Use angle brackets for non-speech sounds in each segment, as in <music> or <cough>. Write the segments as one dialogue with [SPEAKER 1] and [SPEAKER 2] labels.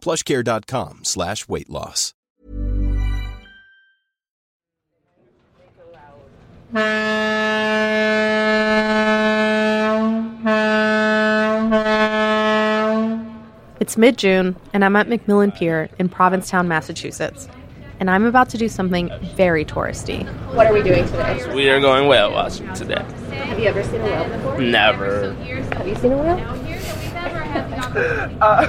[SPEAKER 1] plushcare.com slash weight loss.
[SPEAKER 2] It's mid June, and I'm at MacMillan Pier in Provincetown, Massachusetts. And I'm about to do something very touristy.
[SPEAKER 3] What are we doing today?
[SPEAKER 4] We are going whale watching today.
[SPEAKER 3] Have you ever seen a whale before?
[SPEAKER 4] Never.
[SPEAKER 3] Have you seen a whale? <laughs>
[SPEAKER 5] Uh,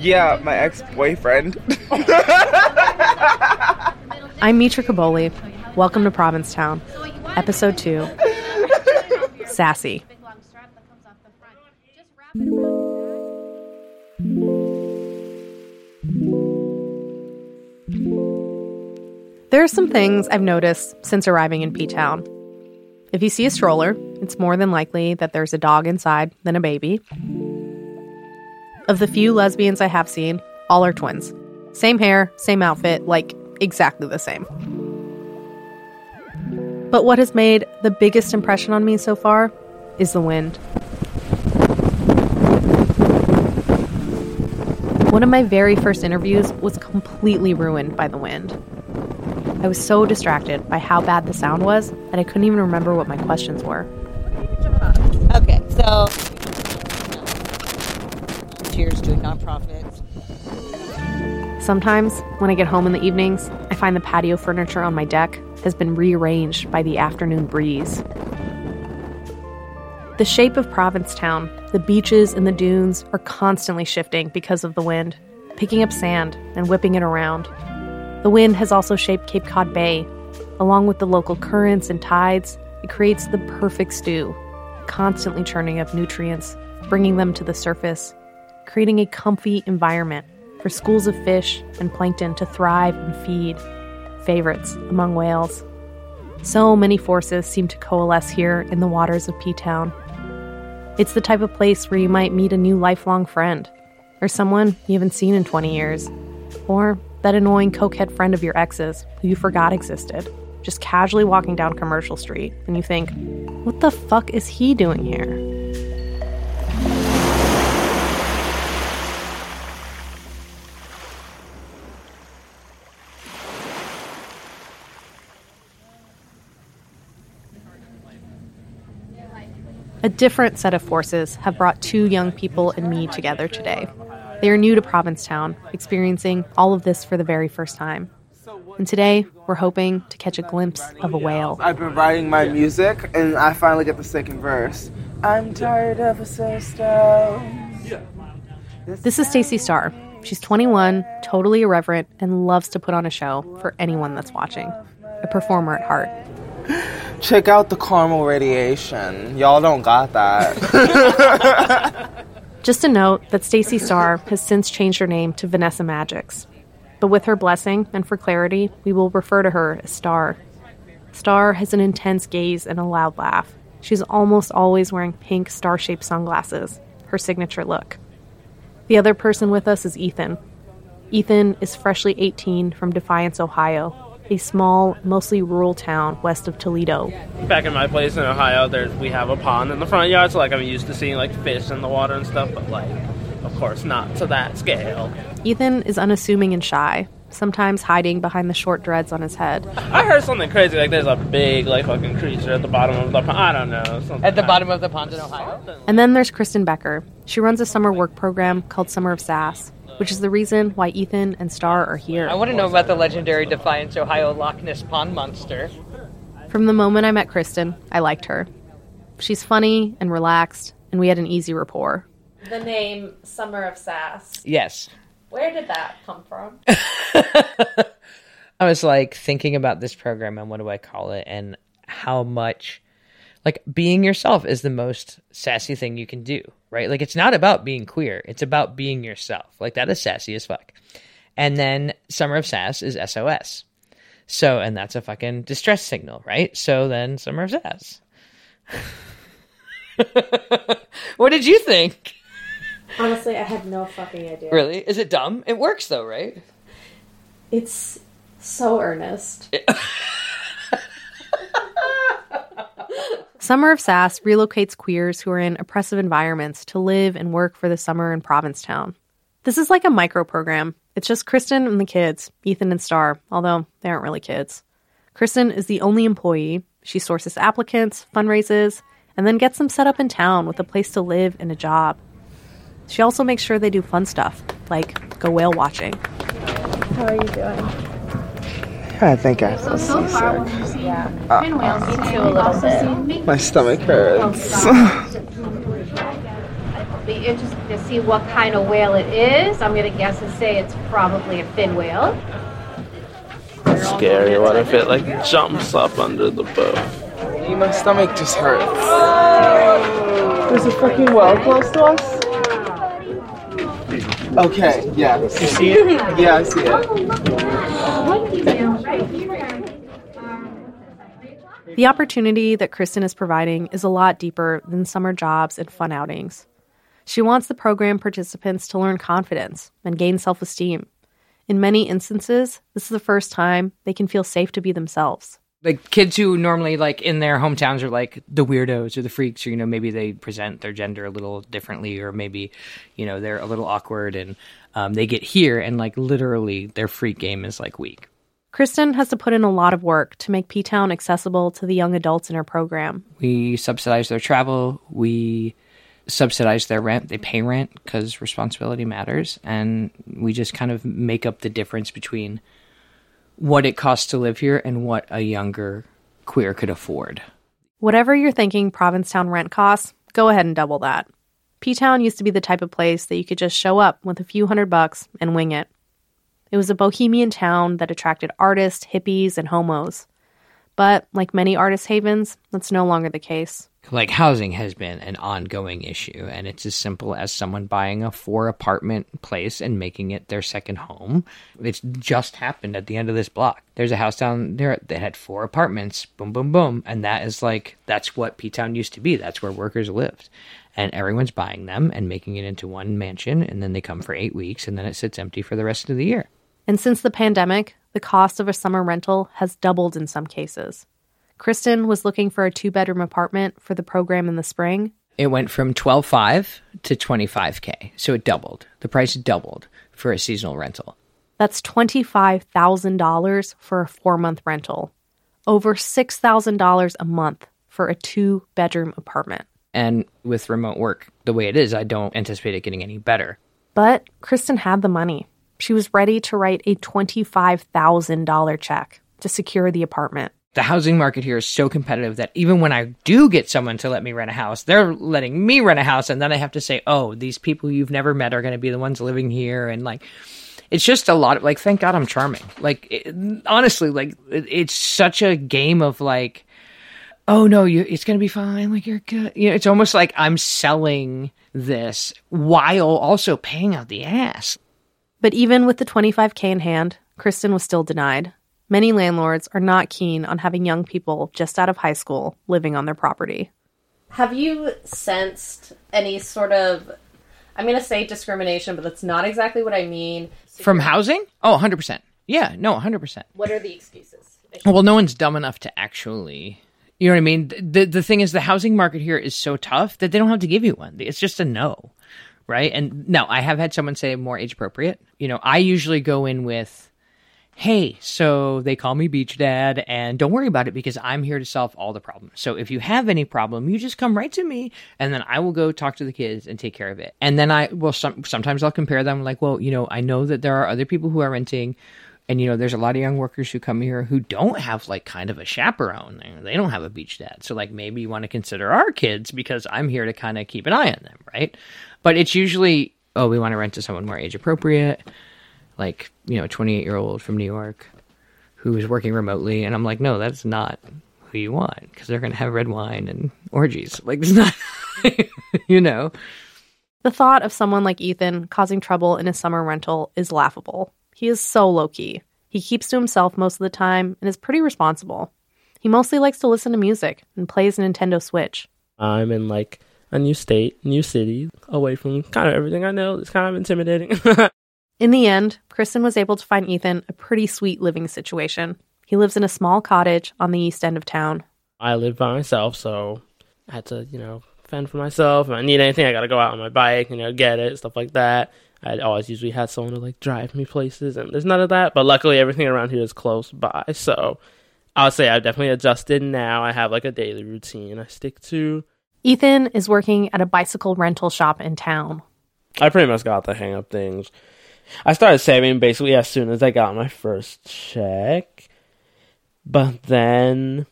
[SPEAKER 5] yeah, my ex-boyfriend. <laughs>
[SPEAKER 2] I'm Mitra Kaboli. Welcome to Provincetown, Episode 2 Sassy. There are some things I've noticed since arriving in P Town. If you see a stroller, it's more than likely that there's a dog inside than a baby. Of the few lesbians I have seen, all are twins. Same hair, same outfit, like exactly the same. But what has made the biggest impression on me so far is the wind. One of my very first interviews was completely ruined by the wind. I was so distracted by how bad the sound was that I couldn't even remember what my questions were.
[SPEAKER 6] Okay, so cheers to a nonprofit.
[SPEAKER 2] Sometimes, when I get home in the evenings, I find the patio furniture on my deck has been rearranged by the afternoon breeze. The shape of Provincetown, the beaches and the dunes are constantly shifting because of the wind, picking up sand and whipping it around. The wind has also shaped Cape Cod Bay. Along with the local currents and tides, it creates the perfect stew, constantly churning up nutrients, bringing them to the surface, creating a comfy environment for schools of fish and plankton to thrive and feed, favorites among whales. So many forces seem to coalesce here in the waters of P Town. It's the type of place where you might meet a new lifelong friend, or someone you haven't seen in 20 years, or that annoying cokehead friend of your ex's who you forgot existed, just casually walking down Commercial Street, and you think, what the fuck is he doing here? A different set of forces have brought two young people and me together today. They are new to Provincetown, experiencing all of this for the very first time. And today, we're hoping to catch a glimpse of a whale.
[SPEAKER 5] I've been writing my music, and I finally get the second verse. I'm tired of a system.
[SPEAKER 2] This is Stacy Starr. She's 21, totally irreverent, and loves to put on a show for anyone that's watching. A performer at heart. <laughs>
[SPEAKER 5] Check out the caramel radiation. Y'all don't got that. <laughs>
[SPEAKER 2] Just a note that Stacy Starr has since changed her name to Vanessa Magics. But with her blessing and for clarity, we will refer to her as Star. Star has an intense gaze and a loud laugh. She's almost always wearing pink star shaped sunglasses, her signature look. The other person with us is Ethan. Ethan is freshly 18 from Defiance, Ohio, a small, mostly rural town west of Toledo.
[SPEAKER 4] Back in my place in Ohio, there's we have a pond in the front yard, so like I'm used to seeing like fish in the water and stuff, but like, of course, not to that scale.
[SPEAKER 2] Ethan is unassuming and shy, sometimes hiding behind the short dreads on his head.
[SPEAKER 4] I heard something crazy, like there's a big like fucking creature at the bottom of the pond. I don't know. something
[SPEAKER 6] At the
[SPEAKER 4] like-
[SPEAKER 6] bottom of the pond in Ohio.
[SPEAKER 2] And then there's Kristen Becker. She runs a summer work program called Summer of Sass, which is the reason why Ethan and Star are here.
[SPEAKER 6] I want to know about the legendary Defiance, Ohio Loch Ness Pond monster.
[SPEAKER 2] From the moment I met Kristen, I liked her. She's funny and relaxed, and we had an easy rapport.
[SPEAKER 7] The name Summer of Sass.
[SPEAKER 8] Yes.
[SPEAKER 7] Where did that come from? <laughs>
[SPEAKER 8] I was like thinking about this program and what do I call it and how much like being yourself is the most sassy thing you can do, right? Like it's not about being queer, it's about being yourself. Like that is sassy as fuck. And then Summer of Sass is SOS. So, and that's a fucking distress signal, right? So then Summer of Sass. <laughs> what did you think?
[SPEAKER 7] Honestly, I had no fucking idea.
[SPEAKER 8] Really? Is it dumb? It works though, right?
[SPEAKER 7] It's so earnest. <laughs>
[SPEAKER 2] Summer of Sass relocates queers who are in oppressive environments to live and work for the summer in Provincetown. This is like a micro program. It's just Kristen and the kids, Ethan and Star, although they aren't really kids. Kristen is the only employee. She sources applicants, fundraises, and then gets them set up in town with a place to live and a job. She also makes sure they do fun stuff, like go whale watching.
[SPEAKER 7] How are you doing?
[SPEAKER 5] I think I feel so sick.
[SPEAKER 7] Yeah.
[SPEAKER 5] Uh,
[SPEAKER 7] Pinwheels, me too, a little bit.
[SPEAKER 5] My stomach hurts.
[SPEAKER 9] It be interested to see what kind of whale it is. I'm going to guess and say it's probably a fin whale.
[SPEAKER 4] Scary. What if it like jumps up under the boat?
[SPEAKER 5] My stomach just hurts. There's a fucking whale close to us. Okay, yeah. You see it? <laughs> Yeah, I see it.
[SPEAKER 2] The opportunity that Kristen is providing is a lot deeper than summer jobs and fun outings. She wants the program participants to learn confidence and gain self esteem. In many instances, this is the first time they can feel safe to be themselves.
[SPEAKER 8] like kids who normally like in their hometowns are like the weirdos or the freaks or you know maybe they present their gender a little differently or maybe you know they're a little awkward and um, they get here and like literally their freak game is like weak
[SPEAKER 2] Kristen has to put in a lot of work to make P Town accessible to the young adults in her program.
[SPEAKER 8] we subsidize their travel we subsidize their rent they pay rent because responsibility matters and we just kind of make up the difference between what it costs to live here and what a younger queer could afford
[SPEAKER 2] Whatever you're thinking Provincetown rent costs, go ahead and double that. P Town used to be the type of place that you could just show up with a few hundred bucks and wing it. It was a bohemian town that attracted artists, hippies, and homos. But, like many artist havens, that's no longer the case.
[SPEAKER 8] like housing has been an ongoing issue and it's as simple as someone buying a four apartment place and making it their second home. It's just happened at the end of this block. There's a house down there that had four apartments. Boom boom boom. And that is like that's what p-town used to be. That's where workers lived. And everyone's buying them and making it into one mansion and then they come for eight weeks and then it sits empty for the rest of the year
[SPEAKER 2] And since the pandemic, the cost of a summer rental has doubled in some cases. Kristen was looking for a two bedroom apartment for the program in the spring.
[SPEAKER 8] it went from 12.5 to 25k so it doubled the price doubled for a seasonal rental
[SPEAKER 2] That's $25,000 for a four month rental, over $6,000 a month for a two bedroom apartment.
[SPEAKER 8] And with remote work the way it is, I don't anticipate it getting any better.
[SPEAKER 2] But Kristen had the money. She was ready to write a $25,000 check to secure the apartment.
[SPEAKER 8] The housing market here is so competitive that even when I do get someone to let me rent a house, they're letting me rent a house. And then I have to say, oh, these people you've never met are going to be the ones living here. And like, it's just a lot of like, thank God I'm charming. Like, it, honestly, like, it, it's such a game of like, oh no, you, it's going to be fine. Like, you're good. You know, it's almost like I'm selling this while also paying out the ass.
[SPEAKER 2] But even with the 25K in hand, Kristen was still denied. Many landlords are not keen on having young people just out of high school living on their property.
[SPEAKER 7] Have you sensed any sort of, I'm going to say discrimination, but that's not exactly what I mean.
[SPEAKER 8] From housing? Oh, 100%. Yeah, no, 100%.
[SPEAKER 7] What are the excuses?
[SPEAKER 8] Well, no one's dumb enough to actually. You know what I mean? The the thing is, the housing market here is so tough that they don't have to give you one. It's just a no, right? And no, I have had someone say more age appropriate. You know, I usually go in with, "Hey, so they call me Beach Dad, and don't worry about it because I'm here to solve all the problems. So if you have any problem, you just come right to me, and then I will go talk to the kids and take care of it. And then I will some sometimes I'll compare them like, well, you know, I know that there are other people who are renting." And you know, there's a lot of young workers who come here who don't have like kind of a chaperone. They don't have a beach dad. So like maybe you want to consider our kids because I'm here to kind of keep an eye on them, right? But it's usually oh, we want to rent to someone more age appropriate, like, you know, a 28 year old from New York who is working remotely. And I'm like, no, that's not who you want because they're going to have red wine and orgies. Like, it's not, <laughs> you know.
[SPEAKER 2] The thought of someone like Ethan causing trouble in a summer rental is laughable. He is so low key. He keeps to himself most of the time and is pretty responsible. He mostly likes to listen to music and plays a Nintendo Switch.
[SPEAKER 4] I'm in like a new state, new city, away from kind of everything I know. It's kind of intimidating. <laughs>
[SPEAKER 2] In the end, Kristen was able to find Ethan a pretty sweet living situation. He lives in a small cottage on the east end of town.
[SPEAKER 4] I live by myself, so I had to, you know, fend for myself. If I need anything, I got to go out on my bike, you know, get it, stuff like that. I always usually had someone to like drive me places, and there's none of that. But luckily, everything around here is close by, so I would say I've definitely adjusted. Now I have like a daily routine I stick to.
[SPEAKER 2] Ethan is working at a bicycle rental shop in town.
[SPEAKER 4] I pretty much got the hang of things. I started saving basically as soon as I got my first check, but then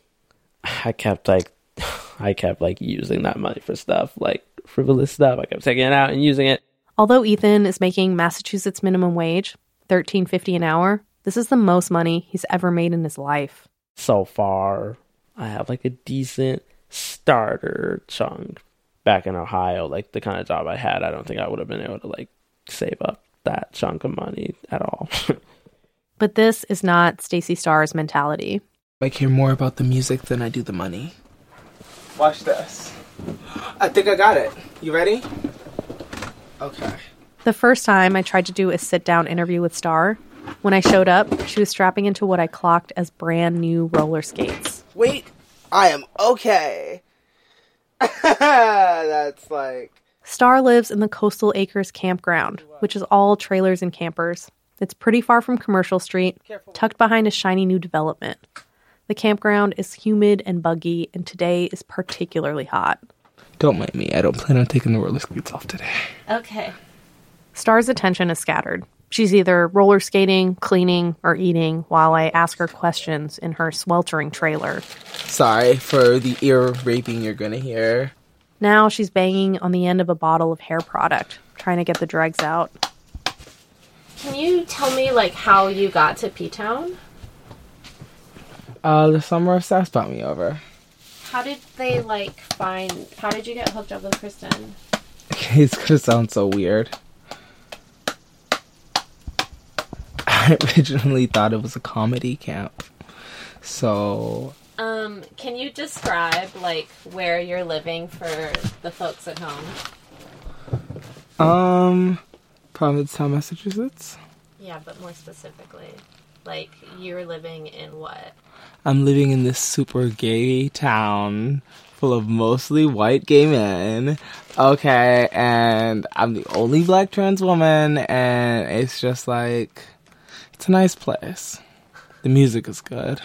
[SPEAKER 4] I kept like <sighs> I kept like using that money for stuff like frivolous stuff. I kept taking it out and using it.
[SPEAKER 2] Although Ethan is making Massachusetts minimum wage, thirteen fifty an hour, this is the most money he's ever made in his life.
[SPEAKER 4] So far, I have like a decent starter chunk. Back in Ohio, like the kind of job I had, I don't think I would have been able to like save up that chunk of money at all. <laughs>
[SPEAKER 2] But this is not Stacy Starr's mentality.
[SPEAKER 5] I care more about the music than I do the money. Watch this. I think I got it. You ready? Okay.
[SPEAKER 2] The first time I tried to do a sit down interview with Star, when I showed up, she was strapping into what I clocked as brand new roller skates.
[SPEAKER 5] Wait, I am okay. <laughs> That's like.
[SPEAKER 2] Star lives in the Coastal Acres campground, which is all trailers and campers. It's pretty far from Commercial Street, tucked behind a shiny new development. The campground is humid and buggy, and today is particularly hot.
[SPEAKER 5] Don't mind me. I don't plan on taking the roller skates off today.
[SPEAKER 7] Okay.
[SPEAKER 2] Star's attention is scattered. She's either roller skating, cleaning, or eating while I ask her questions in her sweltering trailer.
[SPEAKER 5] Sorry for the ear raping you're gonna hear.
[SPEAKER 2] Now she's banging on the end of a bottle of hair product, trying to get the dregs out.
[SPEAKER 7] Can you tell me like how you got to P Town?
[SPEAKER 5] Uh, the summer of Sass brought me over.
[SPEAKER 7] How did they like find? How did you get hooked up with Kristen?
[SPEAKER 5] Okay, it's gonna sound so weird. I <laughs> originally thought it was a comedy camp. So
[SPEAKER 7] Um, can you describe like where you're living for the folks at home?
[SPEAKER 5] Um, Provincetown, Massachusetts.
[SPEAKER 7] Yeah, but more specifically, like you're living in what?
[SPEAKER 5] I'm living in this super gay town full of mostly white gay men. Okay, and I'm the only black trans woman, and it's just like, it's a nice place. The music is good.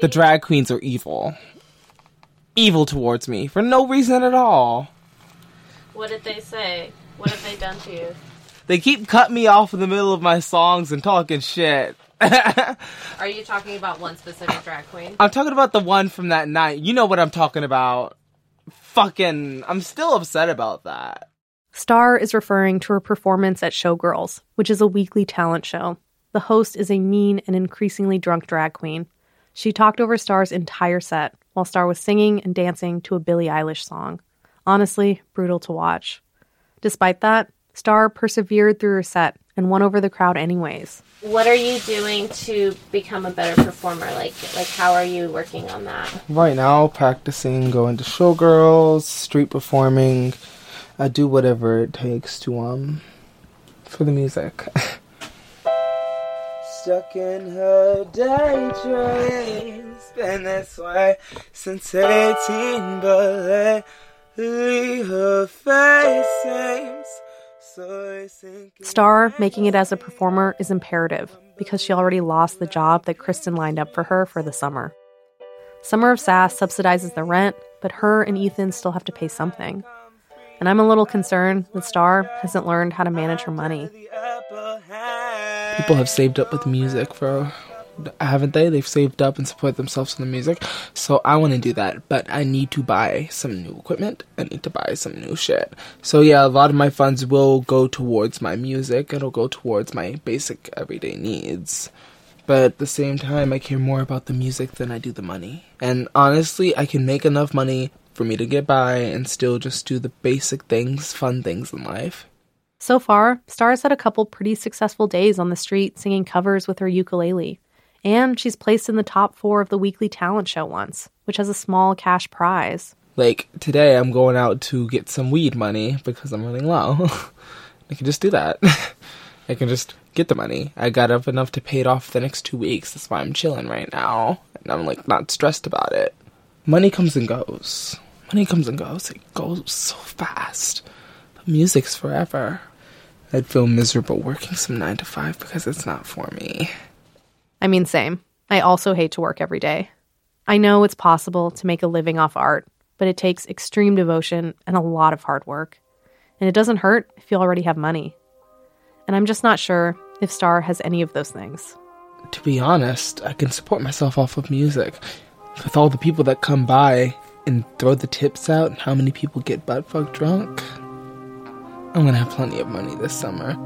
[SPEAKER 5] The drag queens are evil. Evil towards me for no reason at all.
[SPEAKER 7] What did they say? What have they done to you?
[SPEAKER 5] They keep cutting me off in the middle of my songs and talking shit.
[SPEAKER 7] Are you talking about one specific drag queen?
[SPEAKER 5] I'm talking about the one from that night. You know what I'm talking about. Fucking, I'm still upset about that.
[SPEAKER 2] Star is referring to her performance at Showgirls, which is a weekly talent show. The host is a mean and increasingly drunk drag queen. She talked over Star's entire set while Star was singing and dancing to a Billie Eilish song. Honestly, brutal to watch. Despite that, Star persevered through her set and won over the crowd anyways.
[SPEAKER 7] What are you doing to become a better performer? Like, like how are you working on that?
[SPEAKER 5] Right now, practicing going to showgirls, street performing. I do whatever it takes to um for the music. <laughs> stuck in her daydreams. Been this way since 18, but lately her face seems so sinking.
[SPEAKER 2] Star making it as a performer is imperative because she already lost the job that Kristen lined up for her for the summer. Summer of Sass subsidizes the rent, but her and Ethan still have to pay something. And I'm a little concerned that Star hasn't learned how to manage her money.
[SPEAKER 5] People have saved up with music for haven't they? They've saved up and support themselves in the music. So I want to do that, but I need to buy some new equipment. I need to buy some new shit. So yeah, a lot of my funds will go towards my music. It'll go towards my basic everyday needs. But at the same time, I care more about the music than I do the money. And honestly, I can make enough money for me to get by and still just do the basic things, fun things in life.
[SPEAKER 2] So far, Star's had a couple pretty successful days on the street singing covers with her ukulele. And she's placed in the top four of the weekly talent show once, which has a small cash prize.
[SPEAKER 5] Like today, I'm going out to get some weed money because I'm running low. <laughs> I can just do that. <laughs> I can just get the money. I got up enough to pay it off the next two weeks. That's why I'm chilling right now. And I'm like not stressed about it. Money comes and goes. Money comes and goes. It goes so fast. But music's forever. I'd feel miserable working some nine to five because it's not for me.
[SPEAKER 2] I mean, same. I also hate to work every day. I know it's possible to make a living off art, but it takes extreme devotion and a lot of hard work. And it doesn't hurt if you already have money. And I'm just not sure if Star has any of those things.
[SPEAKER 5] To be honest, I can support myself off of music. With all the people that come by and throw the tips out and how many people get butt fuck drunk, I'm gonna have plenty of money this summer.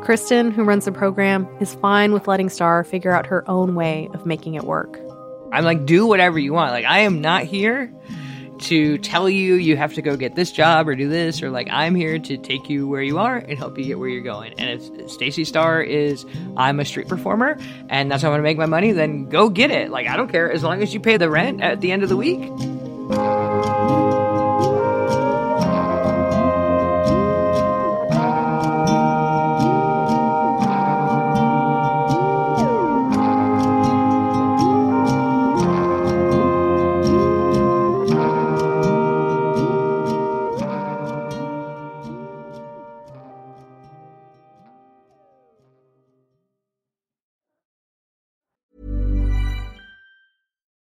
[SPEAKER 2] Kristen, who runs the program, is fine with letting Star figure out her own way of making it work.
[SPEAKER 8] I'm like, do whatever you want. Like, I am not here to tell you you have to go get this job or do this, or like, I'm here to take you where you are and help you get where you're going. And if Stacy Star is, I'm a street performer and that's how I'm gonna make my money, then go get it. Like, I don't care as long as you pay the rent at the end of the week.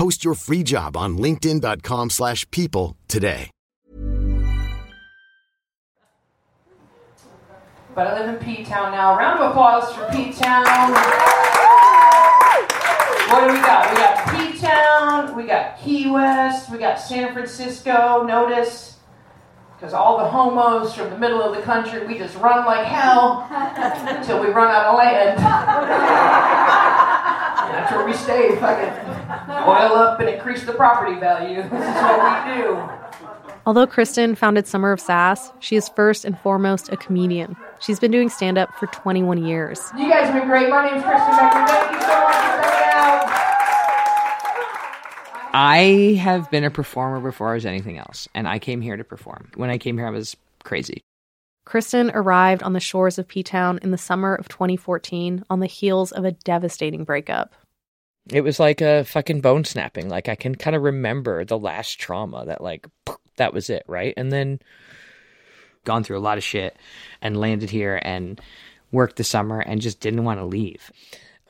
[SPEAKER 10] Post your free job on linkedin.com/people slash people today.
[SPEAKER 11] But I live in P Town now. Round of applause for P Town. What do we got? We got P Town, we got Key West, we got San Francisco. Notice, because all the homos from the middle of the country, we just run like hell <laughs> until we run out of land. <laughs> That's where we stay, fucking oil up and increase the property value. <laughs> This is what we do.
[SPEAKER 2] Although Kristen founded Summer of Sass, she is first and foremost a comedian. She's been doing stand up for 21 years.
[SPEAKER 11] You guys have been great. My name is Kristen Becker. Thank you so much for coming out.
[SPEAKER 8] I have been a performer before I was anything else, and I came here to perform. When I came here, I was crazy.
[SPEAKER 2] Kristen arrived on the shores of P Town in the summer of 2014 on the heels of a devastating breakup.
[SPEAKER 8] It was like a fucking bone snapping. Like I can kind of remember the last trauma that like <laughs> that was it, right? And then gone through a lot of shit and landed here and worked the summer and just didn't want to leave.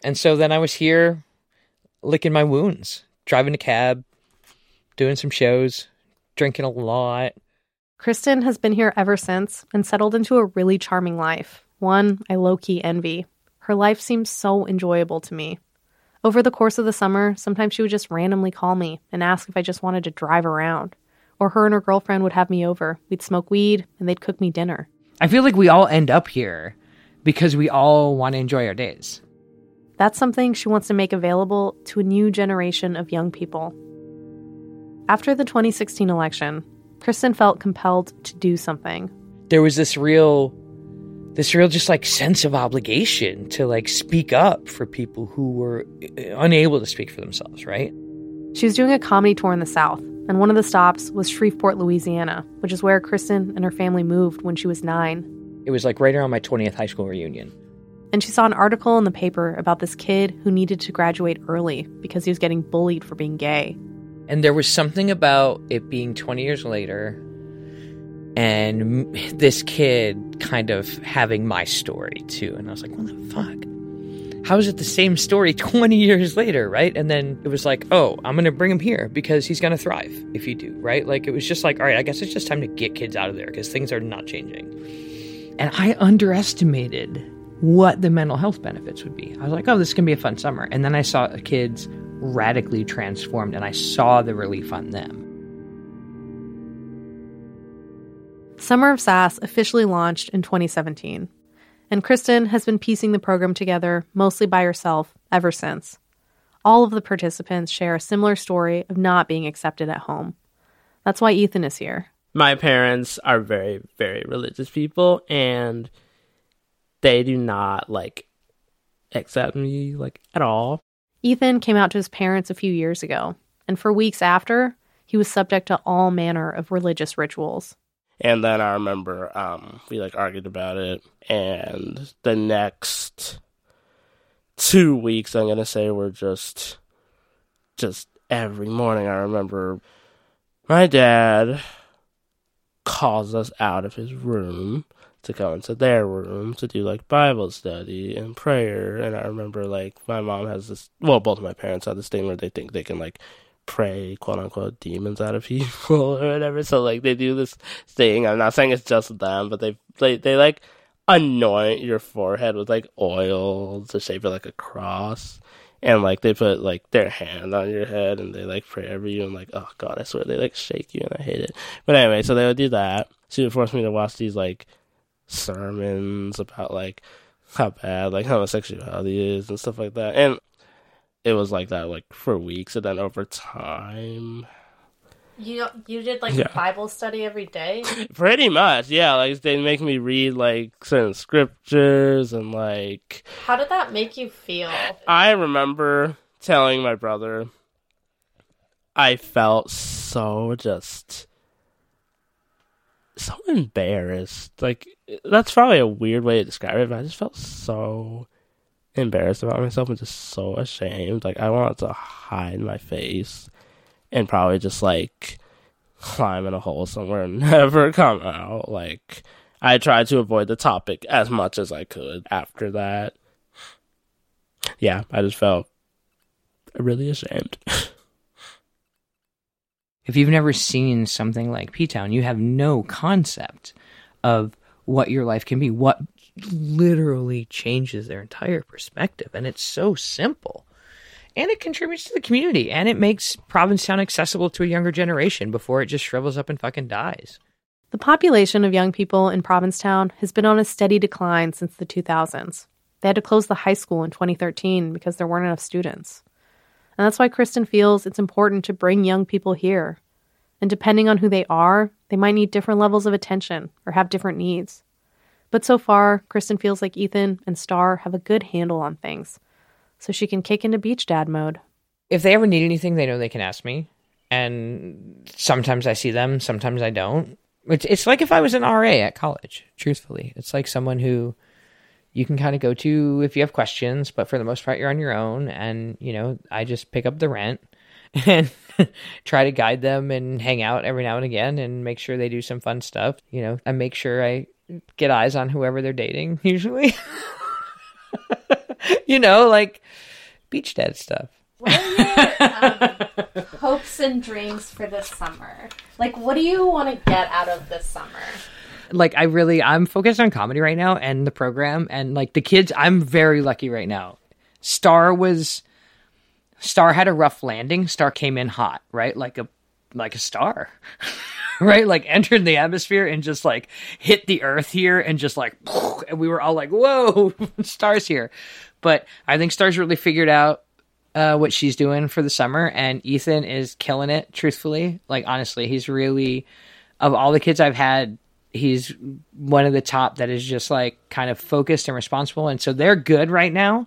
[SPEAKER 8] And so then I was here licking my wounds, driving a cab, doing some shows, drinking a lot.
[SPEAKER 2] Kristen has been here ever since and settled into a really charming life, one I low key envy. Her life seems so enjoyable to me. Over the course of the summer, sometimes she would just randomly call me and ask if I just wanted to drive around. Or her and her girlfriend would have me over. We'd smoke weed and they'd cook me dinner.
[SPEAKER 8] I feel like we all end up here because we all want to enjoy our days.
[SPEAKER 2] That's something she wants to make available to a new generation of young people. After the 2016 election, Kristen felt compelled to do something.
[SPEAKER 8] There was this real this real just like sense of obligation to like speak up for people who were uh, unable to speak for themselves, right?
[SPEAKER 2] She was doing a comedy tour in the South, and one of the stops was Shreveport, Louisiana, which is where Kristen and her family moved when she was nine.
[SPEAKER 8] It was like right around my 20th high school reunion.
[SPEAKER 2] And she saw an article in the paper about this kid who needed to graduate early because he was getting bullied for being gay.
[SPEAKER 8] And there was something about it being 20 years later and this kid kind of having my story too. And I was like, what the fuck? How is it the same story <laughs> 20 years later, right? And then it was like, oh, I'm going to bring him here because he's going to thrive if you do, right? Like it was just like, all right, I guess it's just time to get kids out of there because things are not changing. And I underestimated what the mental health benefits would be. I was like, oh, this can be a fun summer. And then I saw kids radically transformed and I saw the relief on them.
[SPEAKER 2] Summer of Sass officially launched in 2017, and Kristen has been piecing the program together mostly by herself ever since. All of the participants share a similar story of not being accepted at home. That's why Ethan is here.
[SPEAKER 12] My parents are very, very religious people, and they do not like accept me like at all.
[SPEAKER 2] Ethan came out to his parents a few years ago, and for weeks after, he was subject to all manner of religious rituals.
[SPEAKER 4] And then I remember um, we like argued about it, and the next two weeks, I'm gonna say, were just, just every morning. I remember my dad calls us out of his room to go into their room to do like Bible study and prayer. And I remember like my mom has this, well, both of my parents have this thing where they think they can like pray quote unquote demons out of <laughs> people or whatever. So like they do this thing. I'm not saying it's just them, but they they they like anoint your forehead with like oil to shape it like a cross. And like they put like their hand on your head and they like pray over you and like oh god I swear they like shake you and I hate it. But anyway, so they would do that. She would force me to watch these like sermons about like how bad like homosexuality is and stuff like that. And it was like that like for weeks and then over time
[SPEAKER 7] you you did like
[SPEAKER 4] Yeah.
[SPEAKER 7] Bible study every day. <laughs>
[SPEAKER 4] pretty much yeah like they make me read like certain scriptures and like
[SPEAKER 7] How did that make you feel?
[SPEAKER 4] i remember telling my brother i felt so just so embarrassed like that's probably a weird way to describe it but i just felt so embarrassed about myself and just so ashamed like i wanted to hide my face and probably just like climb in a hole somewhere and <laughs> never come out. Like I tried to avoid the topic as much as I could after that. Yeah, I just felt really ashamed. <laughs>
[SPEAKER 8] If you've never seen something like P Town, you have no concept of what your life can be, what literally changes their entire perspective. And it's so simple. And it contributes to the community and it makes Provincetown accessible to a younger generation before it just shrivels up and fucking dies.
[SPEAKER 2] The population of young people in Provincetown has been on a steady decline since the 2000s. They had to close the high school in 2013 because there weren't enough students. And that's why Kristen feels it's important to bring young people here. And depending on who they are, they might need different levels of attention or have different needs. But so far, Kristen feels like Ethan and Star have a good handle on things, so she can kick into beach dad mode.
[SPEAKER 8] If they ever need anything, they know they can ask me. And sometimes I see them, sometimes I don't. It's, it's like if I was an RA at college, truthfully. It's like someone who you can kind of go to if you have questions, but for the most part, you're on your own. And, you know, I just pick up the rent <laughs> and try to guide them and hang out every now and again and make sure they do some fun stuff. You know, I make sure I get eyes on whoever they're dating, <laughs> usually. you know, like beach dad stuff.
[SPEAKER 7] Um, <laughs> hopes and dreams for this summer. Like, what do you want to get out of this summer?
[SPEAKER 8] Like I really I'm focused on comedy right now and the program and like the kids I'm very lucky right now. Star was Star had a rough landing. Star came in hot, right? Like a like a star. <laughs> <laughs> right? Like entered the atmosphere and just like hit the earth here and just like <laughs> and we were all like, "Whoa, <laughs> Star's here." But I think Star's really figured out uh, what she's doing for the summer, and Ethan is killing it. Truthfully, like honestly, he's really of all the kids I've had, he's one of the top that is just like kind of focused and responsible, and so they're good right now.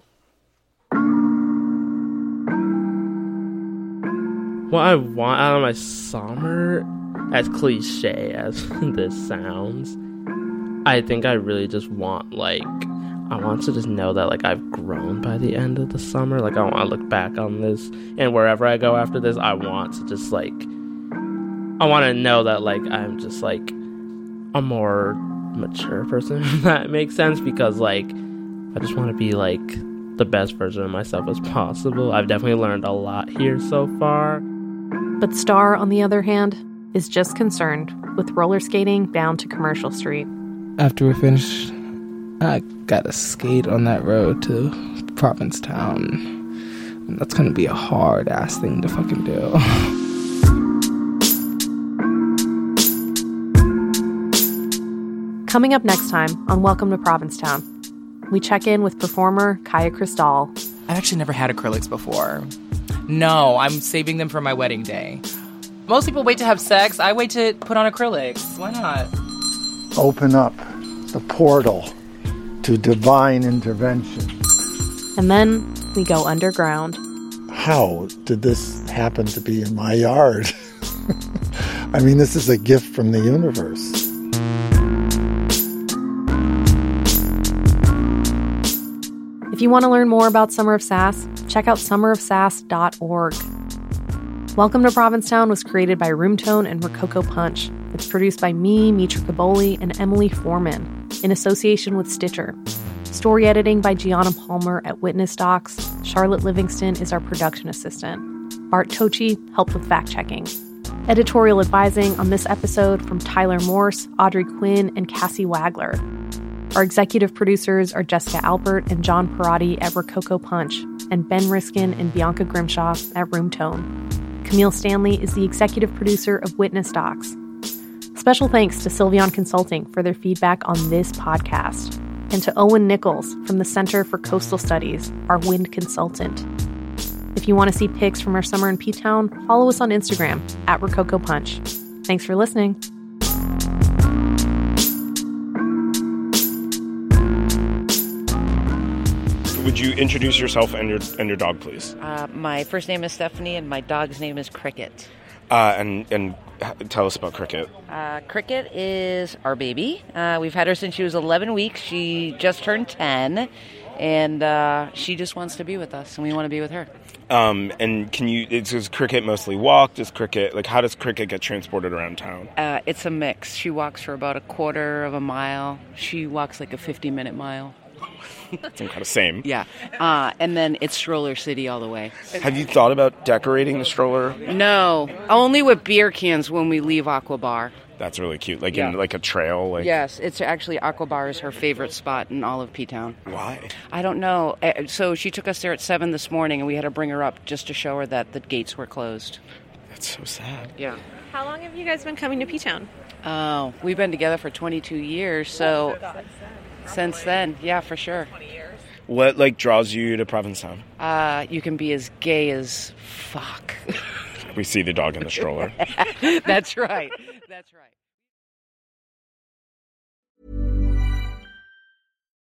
[SPEAKER 4] What I want out of my summer, as cliche as <laughs> this sounds, I think I really just want like I want to just know that like I've grown by the end of the summer. Like I want to look back on this and wherever I go after this, I want to just like I want to know that like I'm just like a more mature person <laughs> that makes sense because like I just want to be like the best version of myself as possible. I've definitely learned a lot here so far.
[SPEAKER 2] But Star, on the other hand, is just concerned with roller skating down to Commercial Street.
[SPEAKER 5] After we finish, I gotta skate on that road to Provincetown. And that's gonna be a hard ass thing to fucking do. <laughs>
[SPEAKER 2] Coming up next time on Welcome to Provincetown, we check in with performer Kaya Cristal.
[SPEAKER 13] I've actually never had acrylics before. No, I'm saving them for my wedding day. Most people wait to have sex. I wait to put on acrylics. Why not?
[SPEAKER 14] Open up the portal to divine intervention.
[SPEAKER 2] And then we go underground.
[SPEAKER 14] How did this happen to be in my yard? <laughs> I mean, this is a gift from the universe.
[SPEAKER 2] If you want to learn more about Summer of Sass, check out summerofsass.org. Welcome to Provincetown was created by Roomtone and Rococo Punch. It's produced by me, Mitra Kaboli, and Emily Foreman in association with Stitcher. Story editing by Gianna Palmer at Witness Docs. Charlotte Livingston is our production assistant. Bart Tochi helped with fact checking. Editorial advising on this episode from Tyler Morse, Audrey Quinn, and Cassie Wagler. Our executive producers are Jessica Albert and John Perotti at Rococo Punch, and Ben Riskin and Bianca Grimshaw at Roomtone. Camille Stanley is the executive producer of Witness Docs. Special thanks to Sylveon Consulting for their feedback on this podcast, and to Owen Nichols from the Center for Coastal Studies, our wind consultant. If you want to see pics from our summer in P Town, follow us on Instagram at Rococo Punch. Thanks for listening.
[SPEAKER 15] Would you introduce yourself and your and your dog, please?
[SPEAKER 16] Uh, my first name is Stephanie, and my dog's name is Cricket.
[SPEAKER 15] Uh, and and tell us about Cricket.
[SPEAKER 16] Uh, Cricket is our baby. Uh, we've had her since she was 11 weeks. She just turned 10, and uh, she just wants to be with us, and we want to be with her.
[SPEAKER 15] Um, and can you? Does Cricket mostly walk? Does Cricket like how does Cricket get transported around town?
[SPEAKER 16] Uh, it's a mix. She walks for about a quarter of a mile. She walks like a 50 minute mile.
[SPEAKER 15] It's kind of same.
[SPEAKER 16] Yeah, uh, and then it's stroller city all the way.
[SPEAKER 15] Have you thought about decorating the stroller?
[SPEAKER 16] No, only with beer cans when we leave Aqua Bar.
[SPEAKER 15] That's really cute. Like
[SPEAKER 16] Yeah.
[SPEAKER 15] in like a trail. Like
[SPEAKER 16] Yes, it's actually Aqua Bar is her favorite spot in all of P Town.
[SPEAKER 15] Why?
[SPEAKER 16] I don't know. Uh, So she took us there at seven this morning, and we had to bring her up just to show her that the gates were closed.
[SPEAKER 15] That's so sad.
[SPEAKER 16] Yeah.
[SPEAKER 17] How long have you guys been coming to P Town?
[SPEAKER 16] Oh, we've been together for 22 years, so since then, yeah, for sure.
[SPEAKER 15] What like draws you to Provincetown?
[SPEAKER 16] Uh, you can be as gay as fuck.
[SPEAKER 15] We see the dog in the stroller. <laughs>
[SPEAKER 16] That's right. That's right.